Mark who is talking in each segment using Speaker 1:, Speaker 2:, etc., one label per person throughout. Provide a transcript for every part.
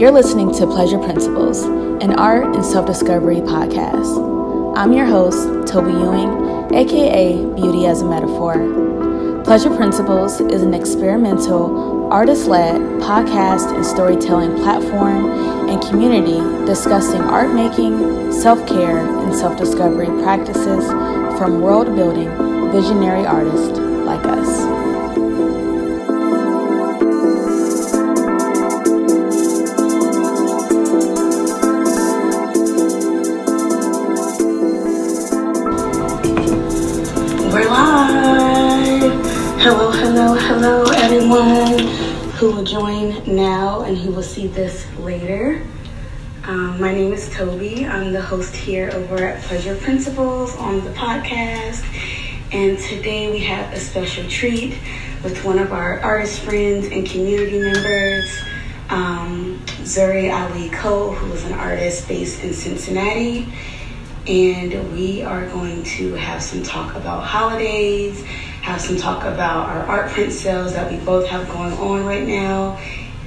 Speaker 1: You're listening to Pleasure Principles, an art and self discovery podcast. I'm your host, Toby Ewing, aka Beauty as a Metaphor. Pleasure Principles is an experimental, artist led podcast and storytelling platform and community discussing art making, self care, and self discovery practices from world building visionary artists like us. Everyone who will join now and who will see this later. Um, my name is Toby. I'm the host here over at Pleasure Principles on the podcast. And today we have a special treat with one of our artist friends and community members, um, Zuri Ali Cole, who is an artist based in Cincinnati and we are going to have some talk about holidays, have some talk about our art print sales that we both have going on right now,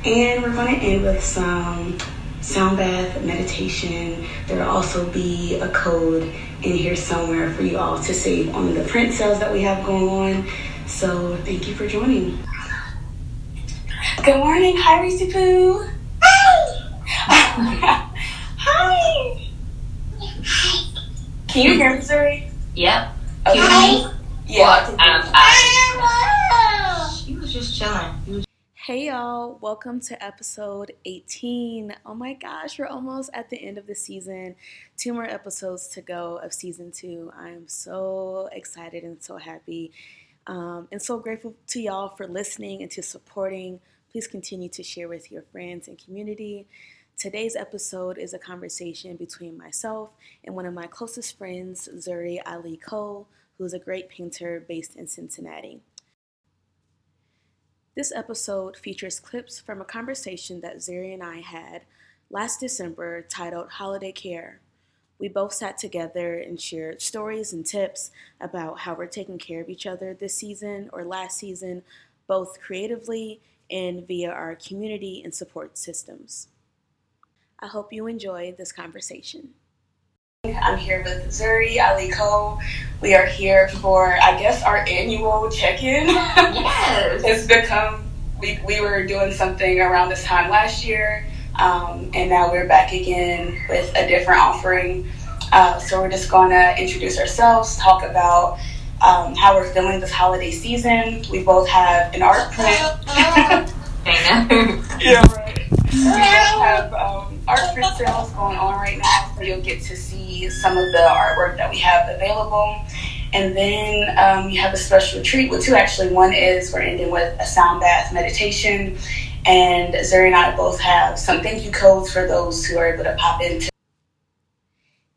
Speaker 1: and we're going to end with some sound bath meditation. There will also be a code in here somewhere for you all to save on the print sales that we have going on. So thank you for joining. Good morning. Hi, Reese Poo. Hi. Hi. Can you hear me, Zuri?
Speaker 2: Yep.
Speaker 1: Okay.
Speaker 2: Hi.
Speaker 1: Yeah.
Speaker 2: Um, I, she was just chilling.
Speaker 1: Hey y'all, welcome to episode 18. Oh my gosh, we're almost at the end of the season. Two more episodes to go of season two. I am so excited and so happy um, and so grateful to y'all for listening and to supporting. Please continue to share with your friends and community. Today's episode is a conversation between myself and one of my closest friends, Zuri Ali Cole, who is a great painter based in Cincinnati. This episode features clips from a conversation that Zuri and I had last December titled Holiday Care. We both sat together and shared stories and tips about how we're taking care of each other this season or last season, both creatively and via our community and support systems. I hope you enjoy this conversation. I'm here with Zuri Ali Cole. We are here for, I guess, our annual check-in.
Speaker 2: Yes.
Speaker 1: it's become we, we were doing something around this time last year, um, and now we're back again with a different offering. Uh, so we're just going to introduce ourselves, talk about um, how we're feeling this holiday season. We both have an art print.
Speaker 2: Dana.
Speaker 1: yeah, right. We just have um, art print sales going on right now, so you'll get to see some of the artwork that we have available. And then um, you have a special treat with two actually. One is we're ending with a sound bath meditation, and Zuri and I both have some thank you codes for those who are able to pop in.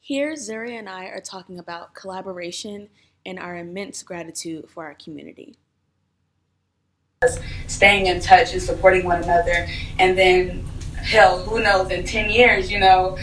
Speaker 1: Here, Zuri and I are talking about collaboration and our immense gratitude for our community staying in touch and supporting one another. And then, hell, who knows? In ten years, you know,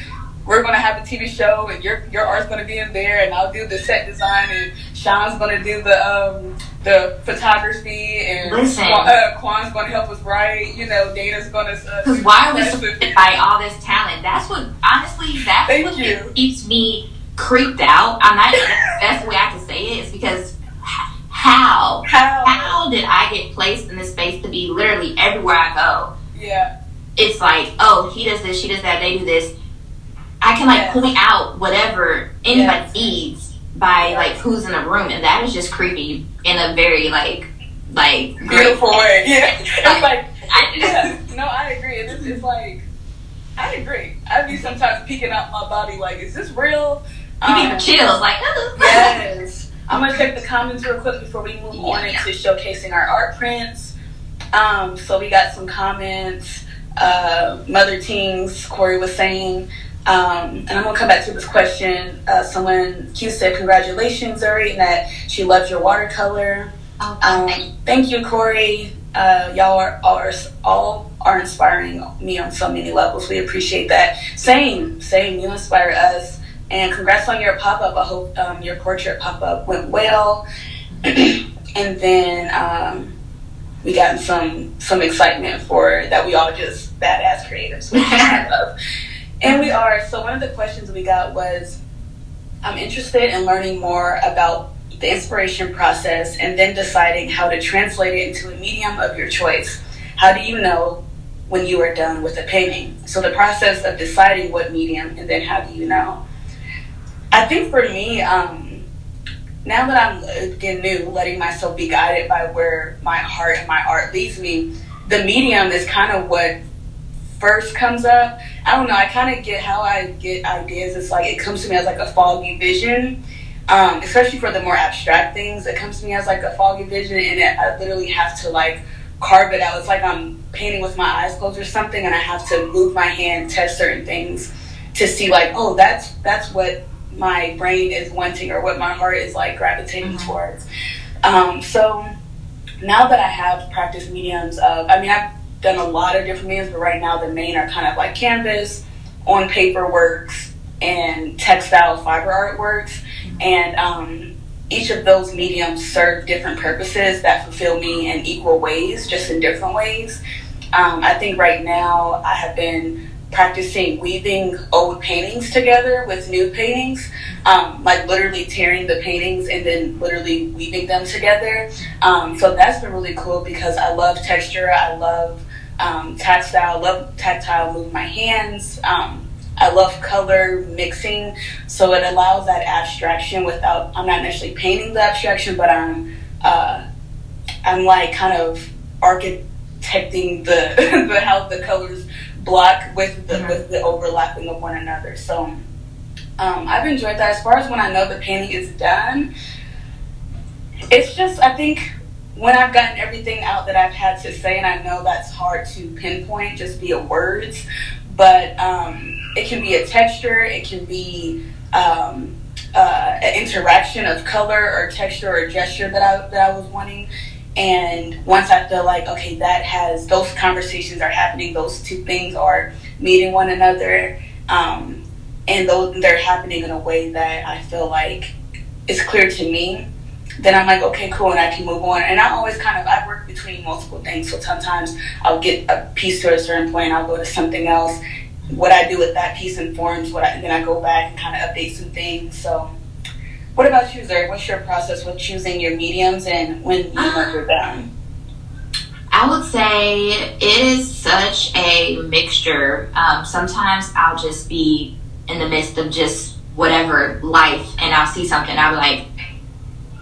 Speaker 1: we're gonna have a TV show, and your your art's gonna be in there, and I'll do the set design, and Sean's gonna do the um the photography, and
Speaker 2: Listen.
Speaker 1: Quan, uh, Quan's gonna help us write. You know, Dana's gonna. Uh,
Speaker 2: Because why are we surrounded by all this talent? That's what, honestly, that's
Speaker 1: Thank
Speaker 2: what
Speaker 1: you.
Speaker 2: keeps me creeped out. I'm not, that's the best way I can say it, is because how?
Speaker 1: How?
Speaker 2: How did I get placed in this space to be literally everywhere I go?
Speaker 1: Yeah.
Speaker 2: It's like, oh, he does this, she does that, they do this. I can like point out whatever anybody
Speaker 1: Yes.
Speaker 2: needs by like who's in the room, and that is just creepy in a very like like great
Speaker 1: Beautiful way. Yeah. It's like.
Speaker 2: I,
Speaker 1: yeah, no, I agree. It's, it's like, I agree. I be sometimes peeking out my body, like, is this real?
Speaker 2: You
Speaker 1: Um,
Speaker 2: chills, like
Speaker 1: yes. I'm gonna check the comments real quick before we move on
Speaker 2: Yeah, yeah.
Speaker 1: into showcasing our art prints. Um, so we got some comments. Uh, Mother Teens, Corey was saying, um, and I'm gonna come back to this question. Uh, someone Q said, "Congratulations, Zuri, and that she loves your watercolor." Um, thank you, Corey. Uh, y'all are, are all are inspiring me on so many levels. We appreciate that. Same, same. You inspire us. And congrats on your pop up. I hope um, your portrait pop up went well. and then um,
Speaker 3: we gotten some some excitement for that we all just badass creatives, love. And we are. So one of the questions we got was, I'm interested in learning more about the inspiration process and then deciding how to translate it into a medium of your choice. How do you know when you are done with a painting? So the process of deciding what medium and then how do you know? I think for me, um, now that I'm again new, letting myself be guided by where my heart and my art leads me, the medium is kind of what first comes up. I don't know. I kind of get how I get ideas. It's like it comes to me as like a foggy vision, um, especially for the more abstract things. It comes to me as like a foggy vision, and it, I literally have to like carve it out. It's like I'm painting with my eyes closed or something, and I have to move my hand, test certain things to see like, oh, that's that's what my brain is wanting or what my heart is like gravitating mm-hmm. towards. Um, so now that I have practiced mediums of, I mean, I've done a lot of different mediums, but right now the main are kind of like canvas, on paper works, and textile fiber art works. Mm-hmm. And um, each of those mediums serve different purposes that fulfill me in equal ways, just in different ways. Um, I think right now I have been practicing weaving old paintings together with new paintings, um, like literally tearing the paintings and then literally weaving them together. Um, so that's been really cool because I love texture, I love um, tactile, I love tactile, move my hands. Um, I love color mixing, so it allows that abstraction without. I'm not necessarily painting the abstraction, but I'm uh, I'm like kind of architecting the the how the colors block with the mm-hmm. with the overlapping of one another. So um, I've enjoyed that. As far as when I know the painting is done, it's just I think when I've gotten everything out that I've had to say, and I know that's hard to pinpoint just via words, but um, it can be a texture, it can be um, uh, an interaction of color or texture or gesture that I that I was wanting. And once I feel like, okay, that has, those conversations are happening, those two things are meeting one another, um, and those, they're happening in a way that I feel like is clear to me, then I'm like, okay, cool, and I can move on. And I always kind of, I work between multiple things. So sometimes I'll get a piece to a certain point, I'll go to something else. What I do with that piece informs what I, then I go back and kind of update some things. So what about you, Zerg? What's your process with choosing your mediums and when you work with them?
Speaker 2: I would say it is such a mixture. Um, sometimes I'll just be in the midst of just whatever life and I'll see something, I'll be like,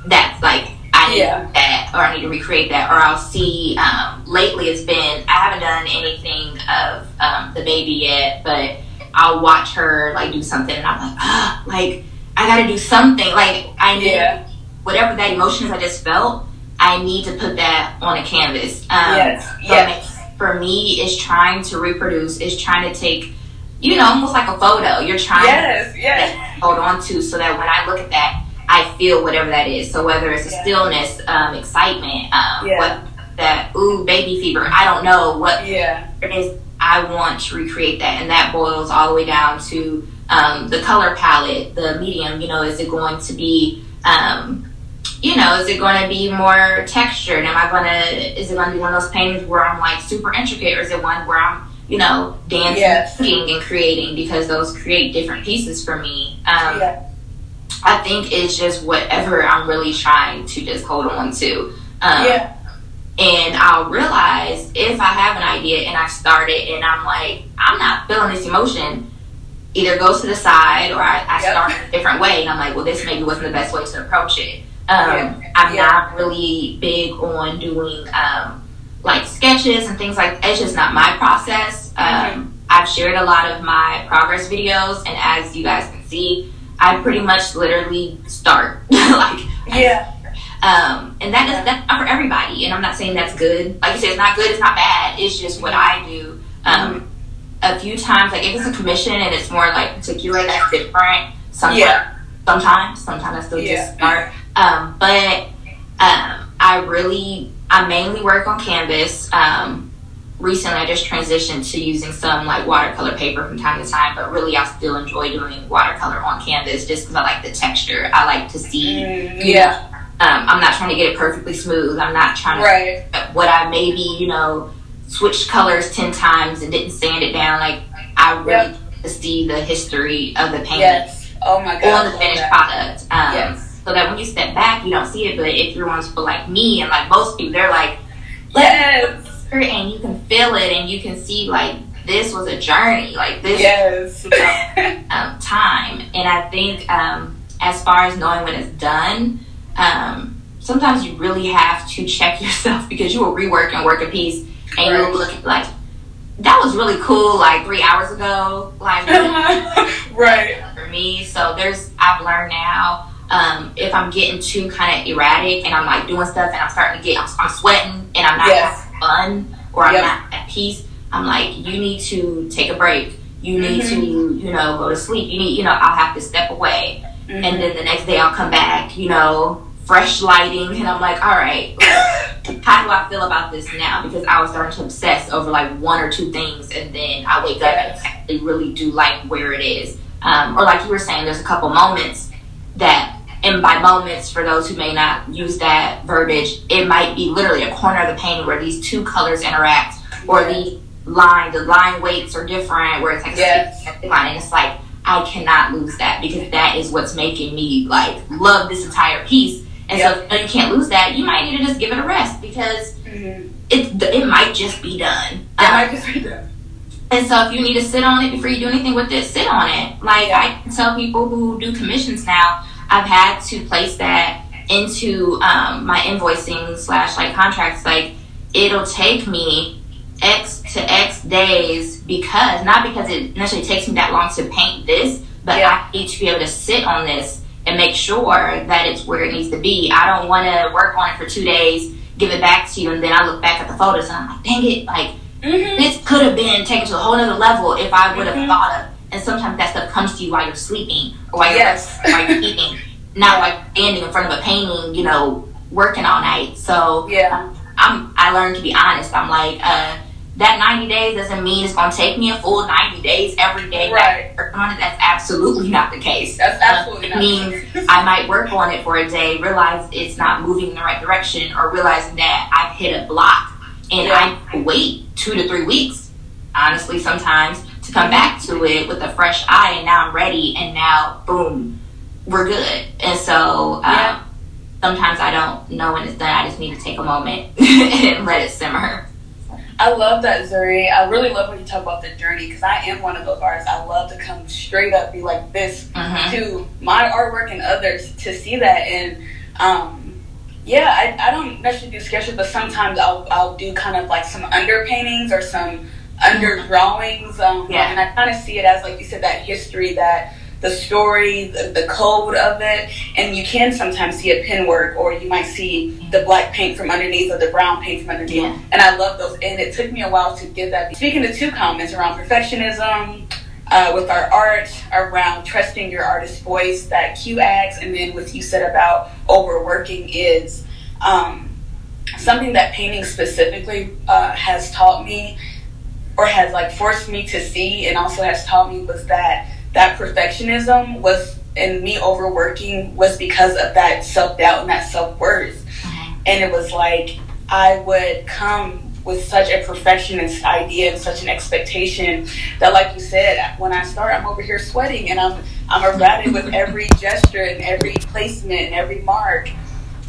Speaker 2: that's like, I need yeah. that or I need to recreate that. Or I'll see, um, lately it's been, I haven't done anything of um, the baby yet, but I'll watch her like do something and I'm like, ah, like, I got to do something. Like I need yeah. whatever that emotion is I just felt. I need to put that on a canvas. Um, yes. yes. For me, is trying to reproduce. Is trying to take, you know, almost like a photo. You're trying
Speaker 3: yes, to yes.
Speaker 2: hold on to so that when I look at that, I feel whatever that is. So whether it's a stillness, um, excitement, um, yeah. what that ooh baby fever. I don't know what
Speaker 3: yeah.
Speaker 2: it is. I want to recreate that, and that boils all the way down to um, the color palette, the medium, you know, is it going to be, um, you know, is it going to be more textured? Am I going to, is it going to be one of those paintings where I'm like super intricate or is it one where I'm, you know, dancing, yes. and creating because those create different pieces for me. Um, yeah. I think it's just whatever I'm really trying to just hold on to. Um, yeah. And I'll realize if I have an idea and I start it and I'm like, I'm not feeling this emotion, either goes to the side or I, I yep. start a different way and I'm like, well, this maybe wasn't the best way to approach it. Um, yeah. I'm yeah. not really big on doing um, like sketches and things like that. It's just not my process. Um, mm-hmm. I've shared a lot of my progress videos, and as you guys can see, I pretty much literally start like
Speaker 3: yeah.
Speaker 2: Um, and that is that's not for everybody, and I'm not saying that's good. Like you said, it's not good, it's not bad. It's just what I do. Um, mm-hmm a few times, like if it's a commission and it's more like particular, that's different. Sometimes, yeah. sometimes, sometimes I still yeah. just start. Um, but um, I really, I mainly work on canvas. Um, recently, I just transitioned to using some like watercolor paper from time to time, but really, I still enjoy doing watercolor on canvas just because I like the texture. I like to see,
Speaker 3: mm, yeah.
Speaker 2: Um, I'm not trying to get it perfectly smooth. I'm not trying to.
Speaker 3: Right.
Speaker 2: What I maybe, you know, switch colors 10 times and didn't sand it down? Like, I really yep. to see the history of the painting.
Speaker 3: Yes. Oh my God.
Speaker 2: On the finished product. Um, yes. So that when you step back, you don't see it. But if you're one people like me and like most people, they're like,
Speaker 3: yes.
Speaker 2: And you can feel it and you can see like this was a journey. Like this
Speaker 3: yes.
Speaker 2: um, time. And I think um, as far as knowing when it's done, um, sometimes you really have to check yourself because you will rework and work a piece and right. you'll look like that was really cool like three hours ago. Like
Speaker 3: right.
Speaker 2: For me. So there's I've learned now. Um, if I'm getting too kind of erratic and I'm like doing stuff and I'm starting to get, I'm, I'm sweating and I'm not yes. fun or I'm yep. not at peace, I'm like, you need to take a break. You need mm-hmm. to, you know, go to sleep. You need, you know, I'll have to step away. Mm-hmm. And then the next day I'll come back, you know, fresh lighting. And I'm like, all right, how do I feel about this now? Because I was starting to obsess over like one or two things. And then I wake yes. up and actually really do like where it is. Um, or like you were saying, there's a couple moments that and by moments, for those who may not use that verbiage, it might be literally a corner of the painting where these two colors interact, or the line, the line weights are different, where it's like
Speaker 3: yes.
Speaker 2: a line, and it's like I cannot lose that because that is what's making me like love this entire piece. And yep. so, you can't lose that, you might need to just give it a rest because mm-hmm. it it might just be done.
Speaker 3: It um, might just be done.
Speaker 2: And so, if you need to sit on it before you do anything with it, sit on it. Like yeah. I tell people who do commissions now I've had to place that into um, my invoicing slash like contracts. Like it'll take me X to X days because not because it necessarily takes me that long to paint this, but yeah. I need to be able to sit on this and make sure that it's where it needs to be. I don't want to work on it for two days, give it back to you, and then I look back at the photos and I'm like, dang it, like mm-hmm. this could have been taken to a whole other level if I would have mm-hmm. thought of and sometimes that stuff comes to you while you're sleeping or while you're, while you're eating, not like standing in front of a painting, you know, working all night. So
Speaker 3: yeah,
Speaker 2: I'm I learned to be honest. I'm like, uh, that 90 days doesn't mean it's going to take me a full 90 days every day.
Speaker 3: Right.
Speaker 2: on it. That's absolutely not the case.
Speaker 3: That's absolutely uh,
Speaker 2: it means I might work on it for a day, realize it's not moving in the right direction, or realizing that I've hit a block, and yeah. I wait two to three weeks. Honestly, sometimes to come back to it with a fresh eye, and now I'm ready, and now boom, we're good. And so um, yeah. sometimes I don't know when it's done. I just need to take a moment and let it simmer.
Speaker 3: I love that, Zuri. I really love when you talk about the journey because I am one of those artists. I love to come straight up, be like this mm-hmm. to my artwork and others to see that. And um, yeah, I, I don't necessarily do sketches, but sometimes I'll, I'll do kind of like some underpaintings or some underdrawings. Um,
Speaker 2: yeah.
Speaker 3: And I kind of see it as, like you said, that history, that the story, the, the, code of it, and you can sometimes see a pen work, or you might see the black paint from underneath or the brown paint from underneath. Yeah. And I love those. And it took me a while to get that. Speaking of two comments around perfectionism, uh, with our art, around trusting your artist's voice, that Q asks, and then what you said about overworking is um, something that painting specifically uh, has taught me or has like forced me to see and also has taught me was that that perfectionism was and me overworking was because of that self doubt and that self worth. Mm-hmm. And it was like I would come with such a perfectionist idea and such an expectation that, like you said, when I start, I'm over here sweating and I'm I'm erratic with every gesture and every placement and every mark.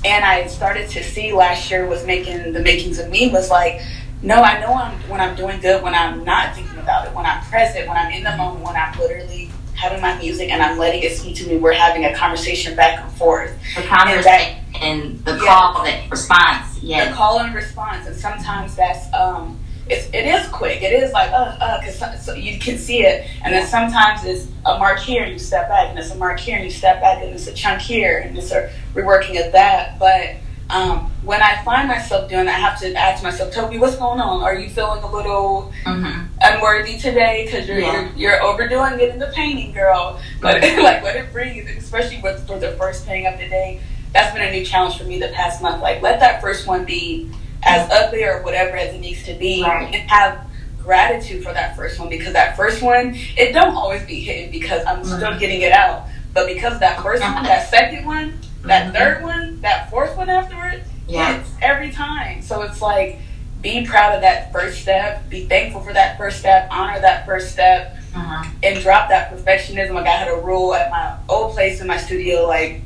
Speaker 3: And I started to see last year was making the makings of me was like, no, I know I'm when I'm doing good when I'm not thinking about it, when I'm present, when I'm in the moment, when I'm literally having my music and I'm letting it speak to me. We're having a conversation back and forth.
Speaker 2: The conversation and, the call, yeah, the response. Yeah.
Speaker 3: The call and response. And sometimes that's, um, it's, it is quick. It is like, uh, uh, because so, so you can see it. And then sometimes it's a mark here and you step back, and it's a mark here and you step back, and it's a chunk here, and it's a reworking of that. But um, when I find myself doing that, I have to ask myself, Toby, what's going on? Are you feeling a little mm-hmm. unworthy today because you're, yeah. you're, you're overdoing it in the painting, girl? But like, let it breathe, especially with for the first painting of the day. That's been a new challenge for me the past month. Like, let that first one be as ugly or whatever as it needs to be,
Speaker 2: right.
Speaker 3: and have gratitude for that first one because that first one it don't always be hitting because I'm mm-hmm. still getting it out. But because that first one, that second one, that mm-hmm. third one, that fourth one afterwards,
Speaker 2: Yeah.
Speaker 3: hits every time. So it's like be proud of that first step, be thankful for that first step, honor that first step,
Speaker 2: Uh-huh.
Speaker 3: and drop that perfectionism. Like I had a rule at my old place in my studio, like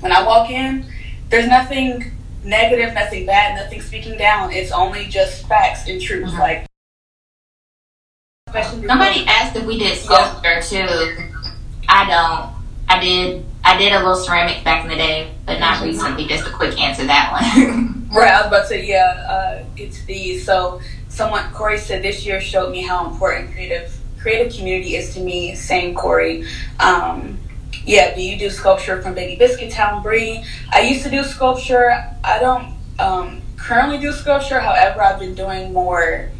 Speaker 3: when I walk in, there's nothing negative, nothing bad, nothing speaking down. It's only just facts and truth.
Speaker 2: Mhm.
Speaker 3: Like
Speaker 2: Somebody asked if we did sculpture too. I don't. I did. I did a little ceramic back in the day, but not recently. Just a quick answer that one.
Speaker 3: Right, I was about to yeah, uh, to these. So, someone, Corey said this year showed me how important creative creative community is to me. Same, Corey. Um, yeah, do you do sculpture from Baby Biscuit Town, Bree? I used to do sculpture. I don't um, currently do sculpture. However, I've been doing more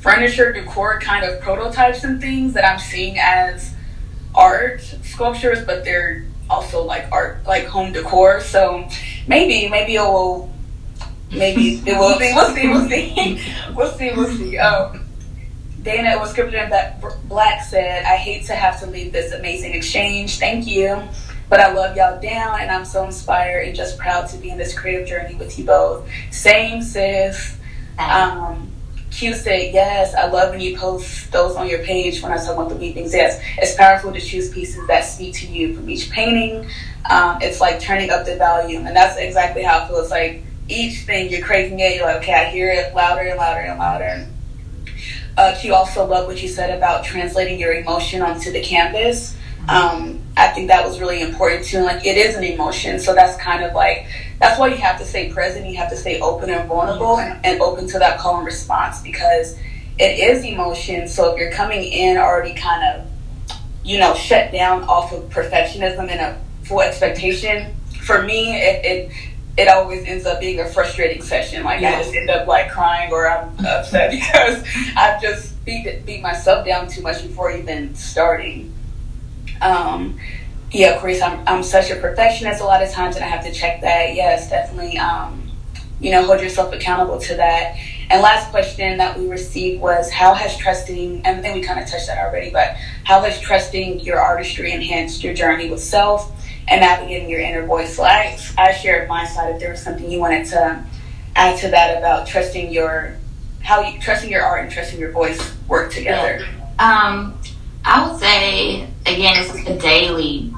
Speaker 3: furniture decor kind of prototypes and things that I'm seeing as art sculptures, but they're also like art, like home decor. So maybe, maybe it will, maybe it will be. We'll see. We'll see. We'll see. We'll see. Um, Dana, it was scripted in Black, Black said, "I hate to have to leave this amazing exchange. Thank you." But I love y'all down, and I'm so inspired and just proud to be in this creative journey with you both. Same, sis. Um, Q said, yes, I love when you post those on your page when I talk about the weavings. Yes, it's powerful to choose pieces that speak to you from each painting. Um, it's like turning up the volume. And that's exactly how it feels like each thing you're craving it, you're like, okay, I hear it louder and louder and louder. Uh, Q also loved what you said about translating your emotion onto the canvas. Um, I think that was really important too. Like it is an emotion, so that's kind of like that's why you have to stay present. You have to stay open and vulnerable and, open to that call and response because it is emotion. So if you're coming in already kind of, you know, shut down off of perfectionism and a full expectation, for me, it, it it always ends up being a frustrating session. Like I just end up like crying or I'm upset because I've just beat beat myself down too much before even starting. Um, yeah, Chris, I'm I'm such a perfectionist a lot of times, and I have to check that. Yes, definitely. Um, you know, hold yourself accountable to that. And last question that we received was, how has trusting? And I think we kind of touched that already, but how has trusting your artistry enhanced your journey with self and navigating your inner voice? So I I shared my side. If there was something you wanted to add to that about trusting your how you trusting your art and trusting your voice work together.
Speaker 2: Um, I would say again, it's a daily,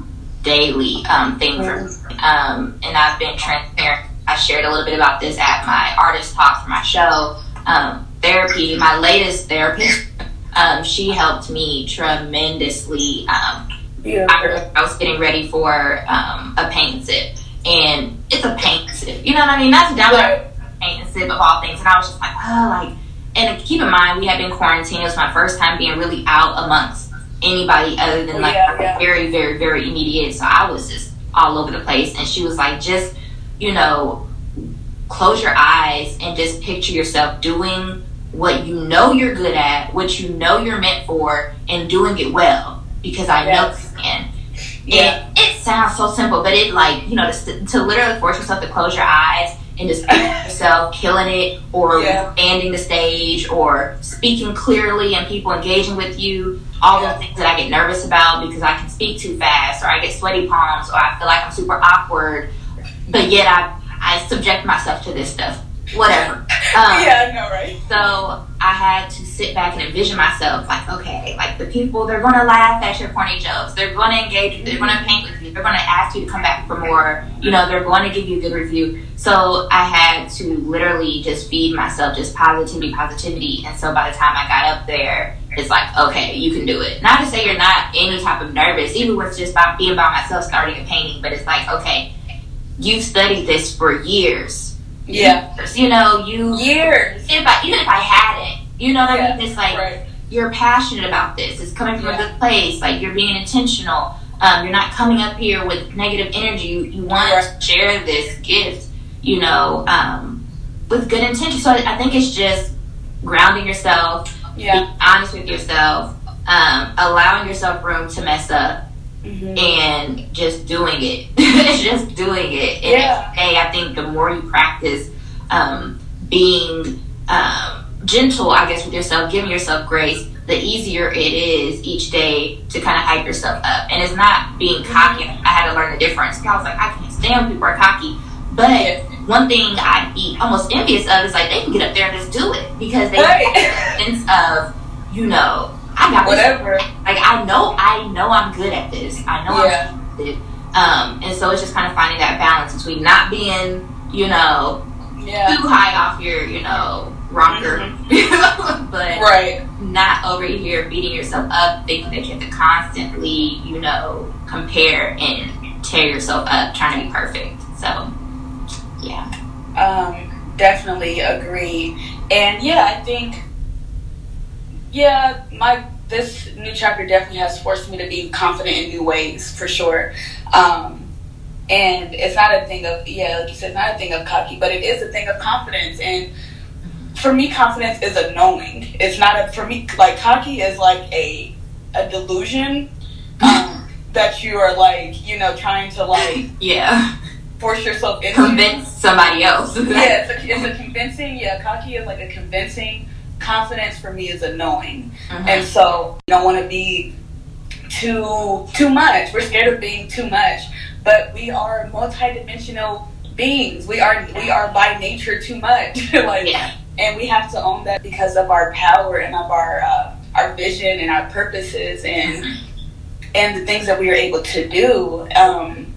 Speaker 2: daily um, thing for me. Um, and I've been transparent. I shared a little bit about this at my artist talk for my show. Um, therapy, my latest therapist, um, she helped me tremendously. Um,
Speaker 3: Beautiful.
Speaker 2: I, I was getting ready for um, a paint sip, and it's a paint sip. You know what I mean? Not to down
Speaker 3: Right.
Speaker 2: paint sip of all things. And I was just like, oh, like, and keep in mind, we had been quarantined. It was my first time being really out amongst anybody other than like
Speaker 3: Yeah, yeah.
Speaker 2: very, very, very immediate. So I was just all over the place. And she was like, just, you know, close your eyes and just picture yourself doing what you know you're good at, what you know you're meant for, and doing it well. Because I
Speaker 3: Yes.
Speaker 2: know you can.
Speaker 3: Yeah.
Speaker 2: It, it sounds so simple, but it like you know to, to literally force yourself to close your eyes and just picture yourself killing it, or
Speaker 3: Yeah.
Speaker 2: ending the stage, or speaking clearly and people engaging with you. All those things that I get nervous about because I can speak too fast, or I get sweaty palms, or I feel like I'm super awkward, but yet I I subject myself to this stuff. Whatever. Um,
Speaker 3: yeah, I know, right?
Speaker 2: so I had to sit back and envision myself like, okay, like the people, they're going to laugh at your corny jokes. They're going to engage you. They're going to paint with you. They're going to ask you to come back for more. You know, they're going to give you a good review. So I had to literally just feed myself just positivity, positivity. And so by the time I got up there, it's like, okay, you can do it. Not to say you're not any type of nervous, even with just by being by myself starting a painting, but it's like, okay, you've studied this for years.
Speaker 3: Yeah.
Speaker 2: Years. You know, you
Speaker 3: Years.
Speaker 2: if I even if I hadn't, you know what I mean? It's like
Speaker 3: right.
Speaker 2: you're passionate about this. It's coming from
Speaker 3: Yeah.
Speaker 2: a good place. Like you're being intentional. Um, you're not coming up here with negative energy. You, you want
Speaker 3: Right.
Speaker 2: to share this gift, you know, um, with good intention. So I, I think it's just grounding yourself,
Speaker 3: Yeah.
Speaker 2: being honest with yourself, um, allowing yourself room to mess up,
Speaker 3: Mhm.
Speaker 2: and just doing it. just doing it. And
Speaker 3: Yeah.
Speaker 2: day, I think the more you practice um, being um, gentle, I guess, with yourself, giving yourself grace, the easier it is each day to kind of hype yourself up. And it's not being cocky. I had to learn the difference. I was like, I can't stand when people are cocky. But. One thing I'd be almost envious of is like they can get up there and just do it because they
Speaker 3: Right.
Speaker 2: have a sense of, you know, I got this.
Speaker 3: Whatever.
Speaker 2: Like I know, I know I'm good at this. I know
Speaker 3: Yeah.
Speaker 2: I'm good. Um, and so it's just kind of finding that balance between not being, you know,
Speaker 3: Yeah.
Speaker 2: too high off your, you know, rocker, but
Speaker 3: Right.
Speaker 2: not over here beating yourself up, thinking that you have to constantly, you know, compare and tear yourself up trying to be perfect. So, yeah.
Speaker 3: Um, definitely agree. And yeah, I think yeah, my this new chapter definitely has forced me to be confident in new ways for sure. Um, and it's not a thing of yeah, like you said, it's not a thing of cocky, but it is a thing of confidence. And for me, confidence is a knowing. It's not a for me like cocky is like a a delusion um, that you are like you know trying to like
Speaker 2: Yeah.
Speaker 3: Force yourself into.
Speaker 2: Convince somebody else.
Speaker 3: yeah, it's a, it's a convincing. Yeah, cocky is like a convincing. Confidence for me is a knowing,
Speaker 2: Mhm.
Speaker 3: and so you don't want to be too too much. We're scared of being too much, but we are multidimensional beings. We are we are by nature too much. like,
Speaker 2: Yeah.
Speaker 3: and we have to own that because of our power and of our uh, our vision and our purposes and and the things that we are able to do. Um,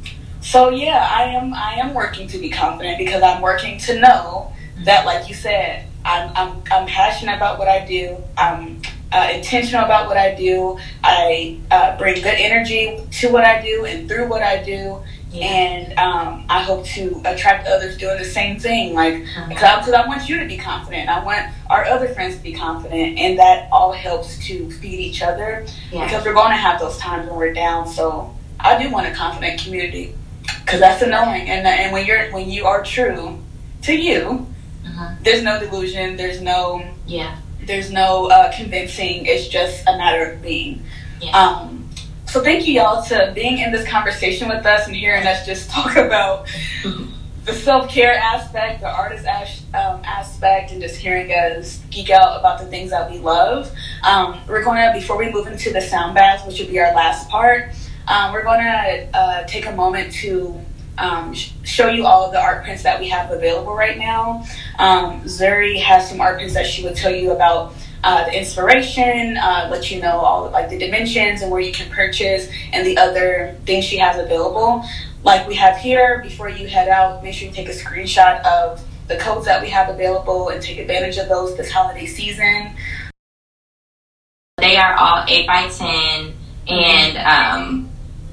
Speaker 3: so yeah, I am I am working to be confident because I'm working to know that, like you said, I'm I'm, I'm passionate about what I do. I'm uh, intentional about what I do. I uh, bring good energy to what I do and through what I do.
Speaker 2: Yeah.
Speaker 3: And um, I hope to attract others doing the same thing. Like, because I want you to be confident. I want our other friends to be confident. And that all helps to feed each other
Speaker 2: Yeah.
Speaker 3: because we're going to have those times when we're down. So I do want a confident community because that's a knowing, and and when you're when you are true to you,
Speaker 2: Mhm.
Speaker 3: there's no delusion, there's no
Speaker 2: Yeah.
Speaker 3: there's no uh, convincing. It's just a matter of being.
Speaker 2: Yeah.
Speaker 3: Um, so thank you y'all to being in this conversation with us and hearing us just talk about
Speaker 2: Mhm.
Speaker 3: the self care aspect, the artist as- um, aspect, and just hearing us geek out about the things that we love. Um, we're going to, before we move into the sound baths, which will be our last part, um, we're going to uh, take a moment to um, show you all of the art prints that we have available right now. Um, Zuri has some art prints that she would tell you about. Uh, the inspiration, uh, let you know all of, like the dimensions and where you can purchase, and the other things she has available like we have here, before you head out, make sure you take a screenshot of the codes that we have available and take advantage of those this holiday season.
Speaker 2: They are all 8 by 10 and um,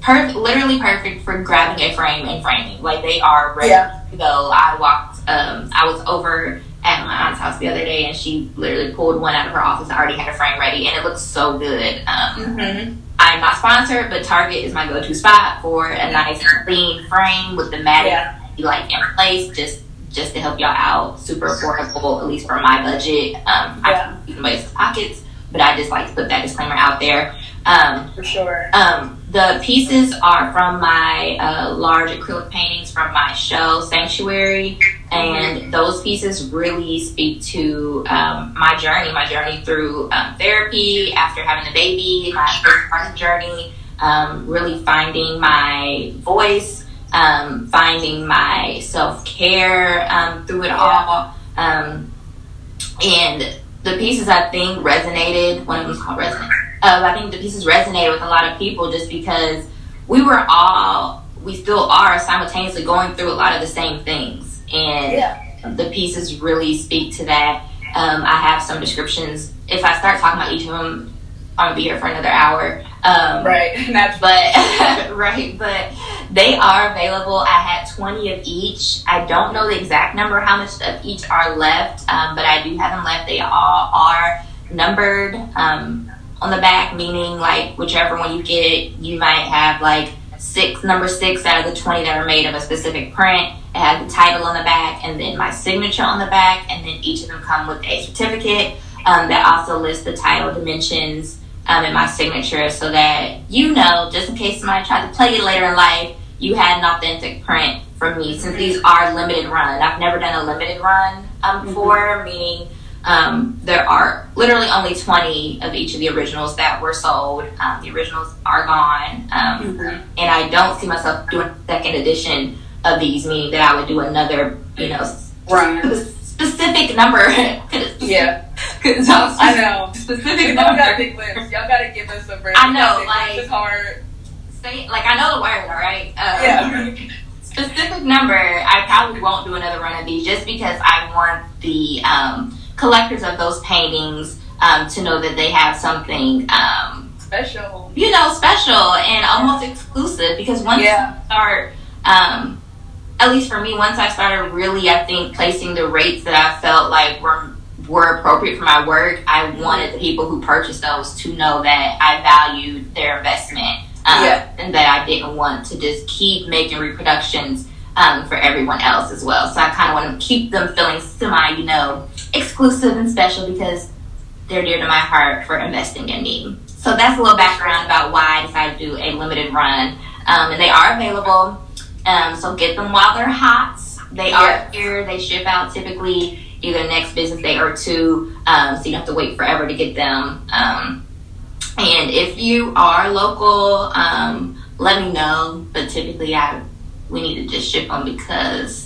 Speaker 2: per- literally perfect for grabbing a frame and framing. Like they are ready
Speaker 3: Yeah.
Speaker 2: to go. I walked, um, I was over at my aunt's house the other day and she literally pulled one out of her office. I already had a frame ready and it looks so good. Um,
Speaker 3: Mm-hmm.
Speaker 2: I'm not sponsored, but Target is my go-to spot for a nice clean frame with the matting
Speaker 3: Yeah.
Speaker 2: like in place, just just to help y'all out. Super affordable, at least for my budget. Um, I
Speaker 3: Yeah.
Speaker 2: can waste pockets, but I just like to put that disclaimer out there. Um,
Speaker 3: For sure.
Speaker 2: um, the pieces are from my uh, large acrylic paintings from my show Sanctuary, and those pieces really speak to um, my journey, my journey through um, therapy after having a baby, my postpartum journey, um, really finding my voice, um, finding my self care um, through it all, um, and the pieces I think resonated. One of them's called Resonate uh, I think the pieces resonated with a lot of people just because we were all, we still are simultaneously going through a lot of the same things. And
Speaker 3: Yeah.
Speaker 2: the pieces really speak to that. Um, I have some descriptions. If I start talking about each of them, I'm gonna be here for another hour. Um,
Speaker 3: Right.
Speaker 2: But right, but they are available. I had 20 of each. I don't know the exact number how much of each are left, um, but I do have them left. They all are numbered um, on the back, meaning like whichever one you get, you might have like six number six out of the 20 that are made of a specific print. It has the title on the back and then my signature on the back, and then each of them come with a certificate um, that also lists the title dimensions um, and my signature so that you know, just in case somebody tried to play it later in life, you had an authentic print from me. Since these are limited run, I've never done a limited run um, before, meaning um, there are literally only 20 of each of the originals that were sold. Um, the originals are gone, um,
Speaker 3: Mhm.
Speaker 2: and I don't see myself doing a second edition of these, meaning that I would do another, you know,
Speaker 3: Run.
Speaker 2: specific number.
Speaker 3: Yeah.
Speaker 2: Cause I,
Speaker 3: know.
Speaker 2: Specific
Speaker 3: Y'all
Speaker 2: number.
Speaker 3: gotta big lips. Y'all gotta give us a break.
Speaker 2: I know, like-
Speaker 3: is hard.
Speaker 2: Say, like I know the word, all right? Uh,
Speaker 3: Yeah.
Speaker 2: specific number, I probably won't do another run of these just because I want the um, collectors of those paintings um, to know that they have something, um,
Speaker 3: Special.
Speaker 2: you know, special and almost exclusive. Because once
Speaker 3: Yeah.
Speaker 2: you start, um, at least for me, once I started really, I think, placing the rates that I felt like were were appropriate for my work, I wanted the people who purchased those to know that I valued their investment um,
Speaker 3: Yeah.
Speaker 2: and that I didn't want to just keep making reproductions um, for everyone else as well. So I kind of want to keep them feeling semi, you know, exclusive and special because they're dear to my heart for investing in me. So that's a little background about why I decided to do a limited run. Um, and they are available. Um, so get them while they're hot. They are here. They ship out typically either next business day or two. Um, so you don't have to wait forever to get them. Um, and if you are local, um, let me know. But typically, I we need to just ship them because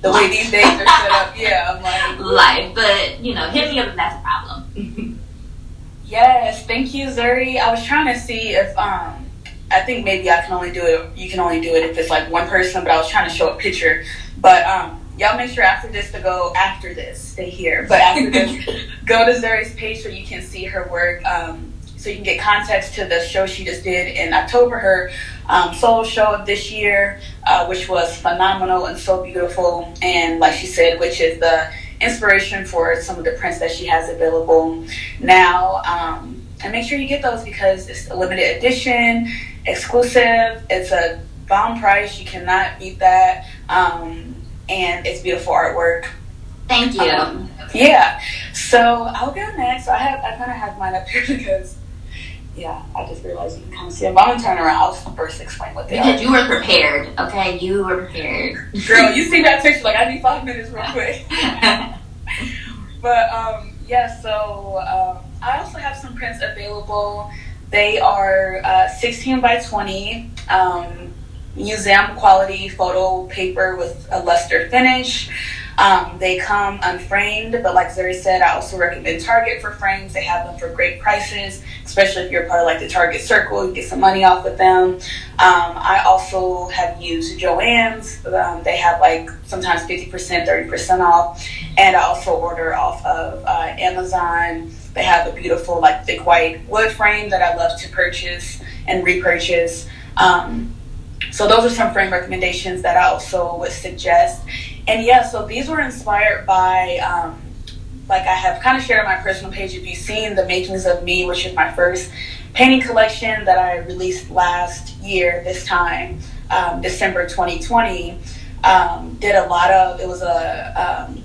Speaker 3: The way these days are set up, yeah, I'm like,
Speaker 2: life. But you know, hit me up if that's a problem.
Speaker 3: yes, thank you, Zuri. I was trying to see if, um, I think maybe I can only do it, you can only do it if it's like one person, but I was trying to show a picture. But, um, y'all make sure after this to go, after this, stay here, but after this, go to Zuri's page so you can see her work. Um, so you can get context to the show she just did in October, her um, solo show of this year, uh, which was phenomenal and so beautiful. And like she said, which is the inspiration for some of the prints that she has available now. Um, and make sure you get those because it's a limited edition, exclusive. It's a bomb price. You cannot beat that. Um, and it's beautiful artwork.
Speaker 2: Thank you.
Speaker 3: Um, yeah. So I'll go next. I have I kind of have mine up here because yeah, I just realized you can kind of see them. I'm gonna turn around. I'll first explain what they
Speaker 2: Because
Speaker 3: are.
Speaker 2: you were prepared, okay? You were prepared.
Speaker 3: Girl, you see that picture? Like I need five minutes real quick. But um, yeah, so um, I also have some prints available. They are uh, 16 by 20, um, museum quality photo paper with a luster finish. Um, they come unframed, but like Zuri said, I also recommend Target for frames. They have them for great prices, especially if you're part of like the Target circle. You get some money off with them. Um, I also have used Joann's. Um, they have like sometimes 50%, 30% off. And I also order off of uh, Amazon. They have a beautiful like thick white wood frame that I love to purchase and repurchase. Um, so those are some frame recommendations that I also would suggest. And yeah, so these were inspired by, um, like I have kind of shared on my personal page. If you've seen the makings of me, which is my first painting collection that I released last year, this time, um, December 2020, um, did a lot of. It was a um,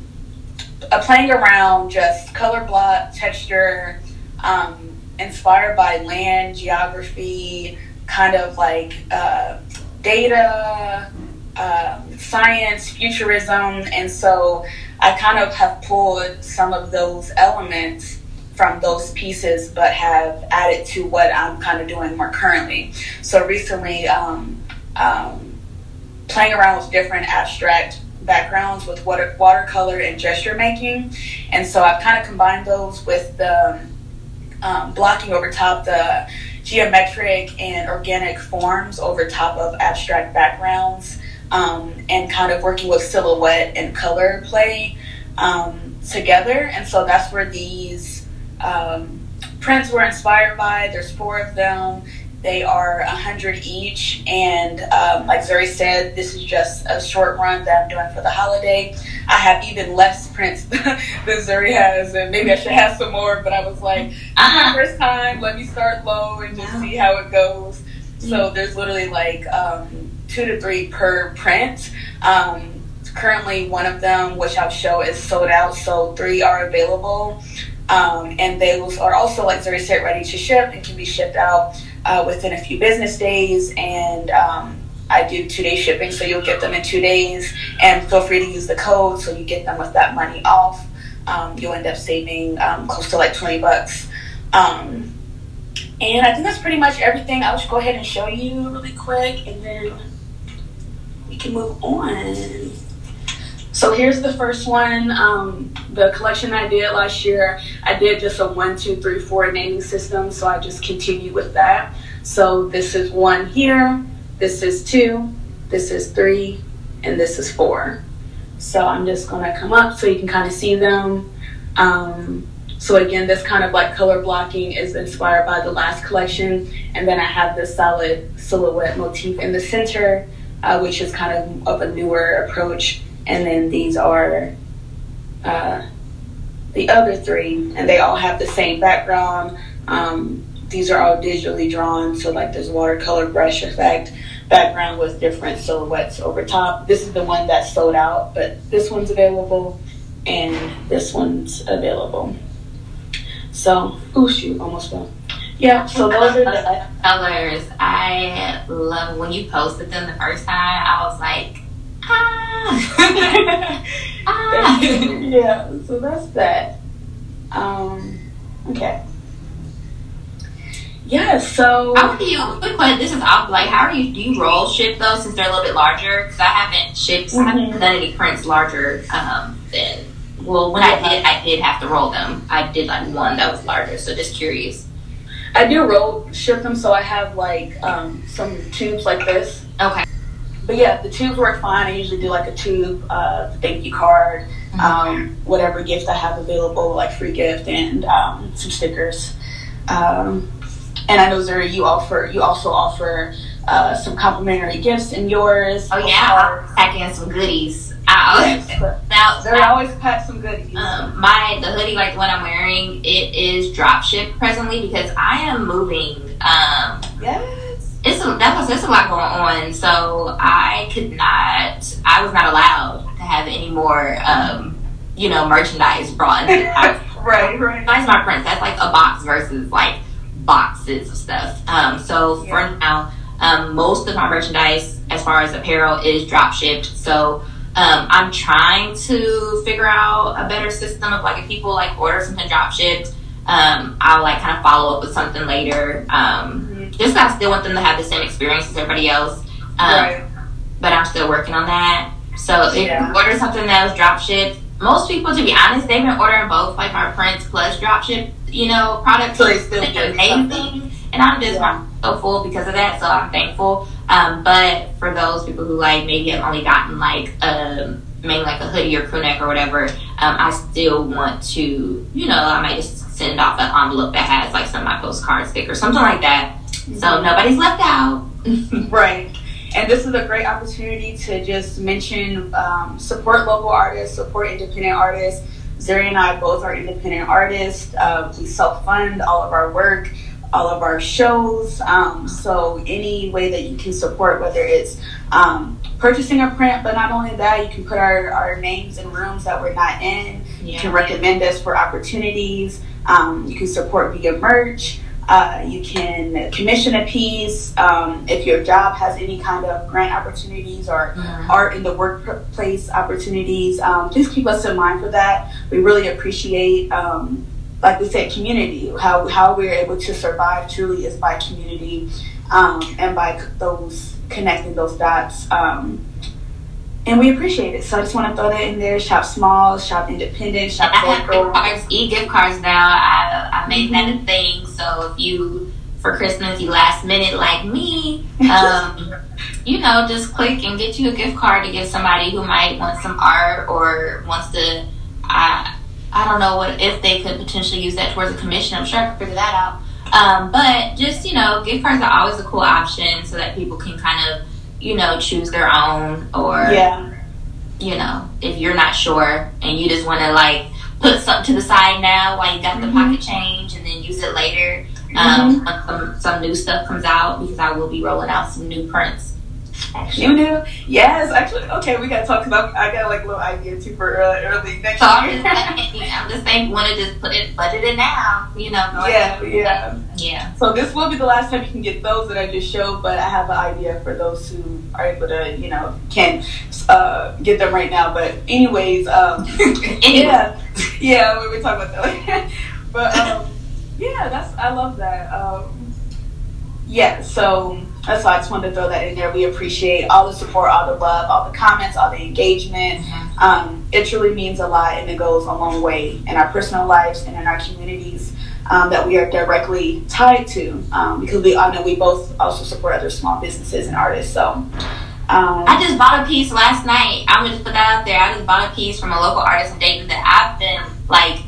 Speaker 3: a playing around just color block texture, um, inspired by land geography, kind of like uh, data, um, science, futurism, and so I kind of have pulled some of those elements from those pieces, but have added to what I'm kind of doing more currently. So recently, um, um, playing around with different abstract backgrounds with water, watercolor and gesture making, and so I've kind of combined those with the um, blocking over top the geometric and organic forms over top of abstract backgrounds um, and kind of working with silhouette and color play um, together. And so that's where these um, prints were inspired by. There's four of them. They are a hundred each, and um, like Zuri said, this is just a short run that I'm doing for the holiday. I have even less prints than Zuri has, and maybe I should have some more. But I was like, this is my
Speaker 2: Uh-huh.
Speaker 3: first time. Let me start low and just see how it goes. So there's literally like um, two to three per print. Um, currently, one of them, which I'll show, is sold out. So three are available, um, and they are also, like Zuri said, ready to ship and can be shipped out uh, within a few business days. And um, I do two day shipping, so you'll get them in two days. And feel free to use the code so you get them with that money off. Um, you'll end up saving um, close to like 20 bucks. Um, and I think that's pretty much everything. I'll just go ahead and show you really quick, and then we can move on. So here's the first one. Um, the collection I did last year, I did just a one, two, three, four naming system. So I just continue with that. So this is one here, this is two, this is three, and this is four. So I'm just gonna come up so you can kind of see them. Um, so again, this kind of like color blocking is inspired by the last collection. And then I have this solid silhouette motif in the center, uh, which is kind of of a newer approach and then these are uh, the other three, and they all have the same background. Um, these are all digitally drawn, so like there's watercolor brush effect background with different silhouettes over top. This is the one that sold out, but this one's available, and this one's available. So, oh shoot, almost fell. Yeah, so those are the
Speaker 2: colors. I love when you posted them the first time. I was like, ah.
Speaker 3: ah. yeah, so that's that. Um, okay. Yeah, so
Speaker 2: how do you? Quick question. This is off. Like, how are you? Do you roll ship though? since they're a little bit larger? Because I haven't shipped. Mm-hmm. I haven't mm-hmm. done any prints larger um, than. Well, when I did, I did have to roll them. I did like one that was larger. So just curious.
Speaker 3: I do roll ship them, so I have like um, some tubes like this.
Speaker 2: Okay
Speaker 3: but yeah, the tubes work fine. I usually do like a tube, uh, thank you card, mm-hmm. um, whatever gift I have available, like free gift and um, some stickers. Um, and I know Zuri, you offer you also offer uh, some complimentary gifts in yours.
Speaker 2: Oh yeah, I'll pack in some goodies. I
Speaker 3: yes, now they always pack some goodies.
Speaker 2: Um, my the hoodie like the one I'm wearing, it is drop ship presently because I am moving. Um,
Speaker 3: yes
Speaker 2: it's a, that was there's a lot going on. So I could not, I was not allowed to have any more, um, you know, merchandise brought. In.
Speaker 3: right, right.
Speaker 2: That's my prints. That's like a box versus like boxes of stuff. Um, so yeah. for now, um, most of my merchandise, as far as apparel, is drop shipped. So um, I'm trying to figure out a better system of like if people like order something drop shipped, um, I'll like kind of follow up with something later. Um, just I still want them to have the same experience as everybody else. Um, right. But I'm still working on that. So if yeah. you order something that was drop shipped, most people, to be honest, they've been ordering both like our prints plus drop ship, you know, products.
Speaker 3: So they still
Speaker 2: amazing. And I'm just yeah. so full because of that, so I'm thankful. Um, but for those people who like maybe have only gotten like um, maybe like a hoodie or crew neck or whatever, um, I still want to, you know, I might just send off an envelope that has like some of my postcard stickers, something like that. So nobody's left out.
Speaker 3: right. And this is a great opportunity to just mention um, support local artists, support independent artists. Zuri and I both are independent artists. Uh, we self fund all of our work, all of our shows. Um, so, any way that you can support, whether it's um, purchasing a print, but not only that, you can put our, our names in rooms that we're not in. Yeah. You can recommend us for opportunities. Um, you can support via merch. Uh, you can commission a piece. Um, if your job has any kind of grant opportunities or mm-hmm. art in the workplace opportunities, um, please keep us in mind for that. We really appreciate, um, like we said, community. How, how we're able to survive truly is by community um, and by those connecting those dots. Um, and we appreciate it. So I just want to throw that in there. Shop small, shop independent, shop local.
Speaker 2: I have gift cards, e-gift cards now. I, I made that a thing. So if you, for Christmas, you last minute like me, um, you know, just click and get you a gift card to give somebody who might want some art or wants to, I, I don't know what if they could potentially use that towards a commission. I'm sure I could figure that out. Um, but just, you know, gift cards are always a cool option so that people can kind of you know, choose their own or,
Speaker 3: yeah.
Speaker 2: you know, if you're not sure and you just want to like put something to the side now while you got mm-hmm. the pocket change and then use it later um, mm-hmm. some, some new stuff comes out because I will be rolling out some new prints.
Speaker 3: You do? Yes, actually. Okay, we gotta talk about. I got like a little idea too for early, early next
Speaker 2: so year. I'm just saying, want to just put it, budget it now. You know.
Speaker 3: Yeah, yeah,
Speaker 2: yeah.
Speaker 3: So this will be the last time you can get those that I just showed, but I have an idea for those who are able to, you know, can uh, get them right now. But anyways, um, yeah, yeah, we were talking about that. but um, yeah, that's I love that. Um, yeah, so that's why I just wanted to throw that in there. We appreciate all the support, all the love, all the comments, all the engagement. Mm-hmm. Um, it truly means a lot and it goes a long way in our personal lives and in our communities um, that we are directly tied to um, because we all know we both also support other small businesses and artists. So um,
Speaker 2: I just bought a piece last night. I'm gonna just put that out there. I just bought a piece from a local artist in Dayton that I've been like,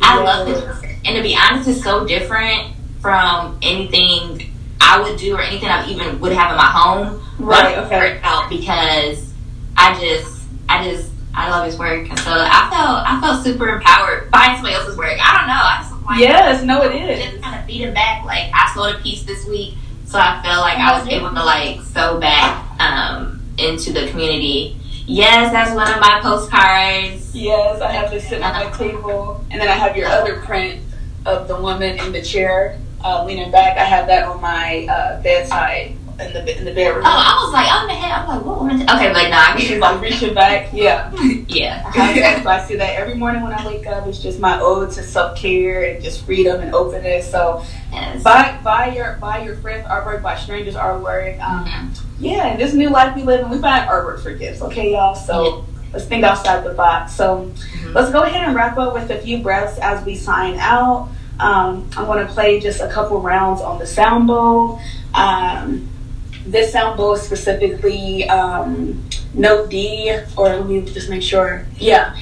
Speaker 2: I yes. love this, and to be honest, it's so different from anything I would do or anything I even would have in my home.
Speaker 3: Right. Okay.
Speaker 2: Out because I just, I just, I love his work, and so I felt, I felt super empowered buying somebody else's work. I don't know. I just
Speaker 3: like, yes, no, it is.
Speaker 2: Just kind of beating back. Like I sold a piece this week, so I felt like I was able to like sew back um, into the community. Yes, that's one of my postcards.
Speaker 3: Yes, I have this sitting on my table, and then I have your other print of the woman in the chair uh, leaning back. I have that on my uh, bedside in the in the bedroom.
Speaker 2: Oh, I was like, oh man, I'm like, what woman? Okay, like nah,
Speaker 3: she's like reaching back. Yeah,
Speaker 2: yeah.
Speaker 3: I, so I see that every morning when I wake up. It's just my ode to self care and just freedom and openness. So yes. buy buy your buy your friends artwork, buy strangers artwork. Um, mm-hmm. Yeah, in this new life we live in, we buy artwork for gifts. Okay, y'all. So. Yeah. Let's think outside the box. So, mm-hmm. let's go ahead and wrap up with a few breaths as we sign out. Um, I'm going to play just a couple rounds on the sound bowl. Um, this sound bowl is specifically um, note D, or let me just make sure. Yeah.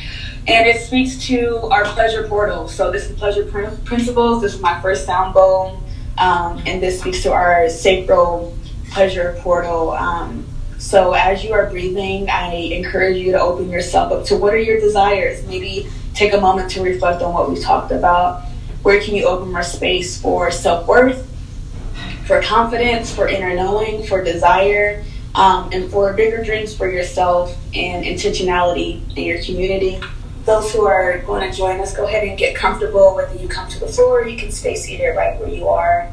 Speaker 3: And it speaks to our pleasure portal. So this is pleasure pr- principles. This is my first sound bowl. Um, and this speaks to our sacral pleasure portal. Um, so as you are breathing, I encourage you to open yourself up to what are your desires. Maybe take a moment to reflect on what we talked about. Where can you open more space for self worth? for confidence, for inner knowing, for desire, um, and for bigger dreams for yourself and intentionality in your community. Those who are going to join us, go ahead and get comfortable. Whether you come to the floor, you can stay seated right where you are.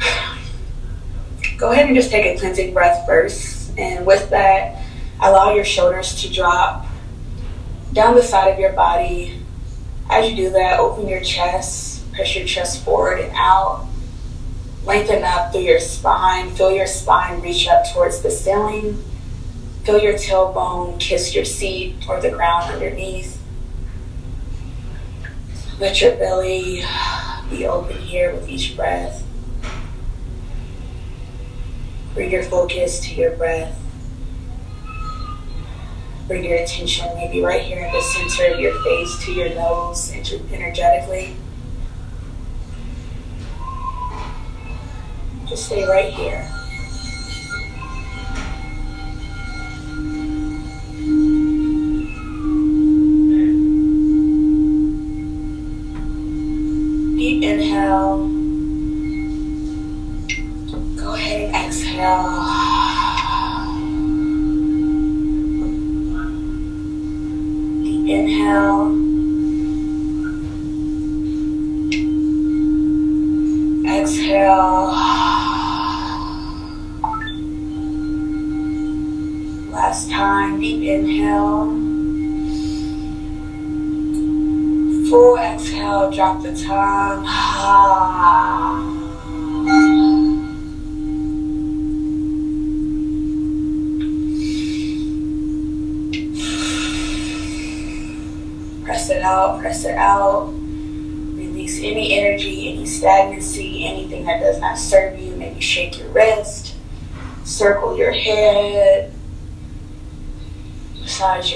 Speaker 3: Go ahead and just take a cleansing breath first. And with that, allow your shoulders to drop down the side of your body. As you do that, open your chest, press your chest forward and out. Lengthen up through your spine. Feel your spine reach up towards the ceiling. Feel your tailbone kiss your seat or the ground underneath. Let your belly be open here with each breath. Bring your focus to your breath. Bring your attention maybe right here in the center of your face to your nose energetically. Just stay right here.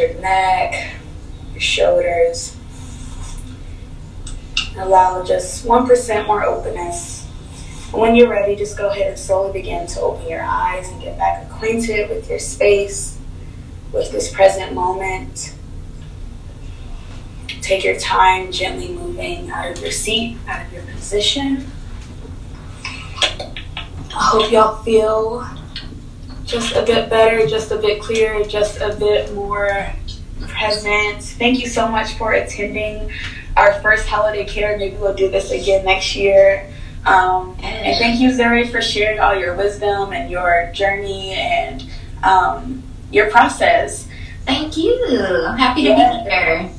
Speaker 3: Your neck, your shoulders. Allow just 1% more openness. And When you're ready, just go ahead and slowly begin to open your eyes and get back acquainted with your space, with this present moment. Take your time gently moving out of your seat, out of your position. I hope y'all feel just a bit better, just a bit clearer, just a bit more present. Thank you so much for attending our first holiday care. Maybe we'll do this again next year. Um, and thank you, Zuri, for sharing all your wisdom and your journey and um, your process.
Speaker 2: Thank you. I'm happy to yeah. be here.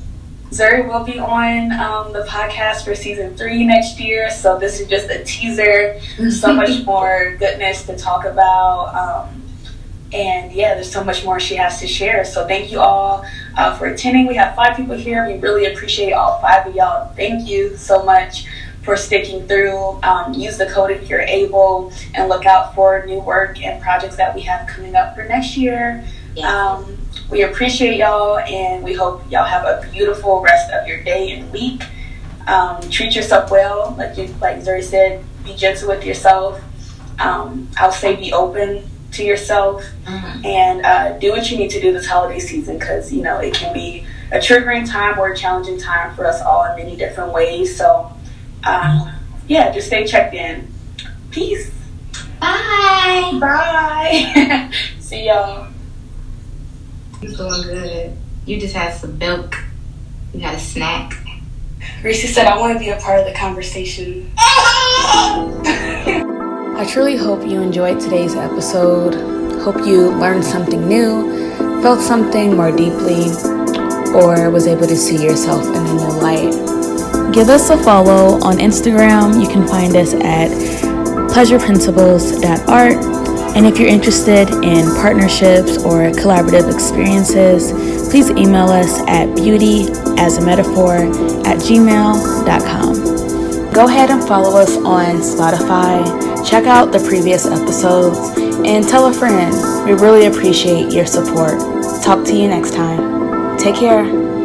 Speaker 3: Zuri will be on um, the podcast for season three next year. So this is just a teaser. so much more goodness to talk about. And yeah, there's so much more she has to share. So thank you all uh, for attending. We have five people here. We really appreciate all five of y'all. Thank you so much for sticking through. Um, use the code if you're able, and look out for new work and projects that we have coming up for next year. Yeah. Um, we appreciate y'all, and we hope y'all have a beautiful rest of your day and week. Um, treat yourself well, like you, like Zuri said. Be gentle with yourself. Um, I'll say be open to yourself, mm-hmm. and uh, do what you need to do this holiday season because you know it can be a triggering time or a challenging time for us all in many different ways. So, um, yeah, just stay checked in. Peace.
Speaker 2: Bye.
Speaker 3: Bye. See y'all.
Speaker 2: You doing good. You just had some milk. You had a snack.
Speaker 3: Reese said, I want to be a part of the conversation.
Speaker 1: I truly hope you enjoyed today's episode. Hope you learned something new, felt something more deeply, or was able to see yourself in a new light. Give us a follow on Instagram. You can find us at pleasureprinciples.art and if you're interested in partnerships or collaborative experiences, please email us at beautyasAmetaphor at gmail.com. Go ahead and follow us on Spotify, check out the previous episodes, and tell a friend. We really appreciate your support. Talk to you next time. Take care.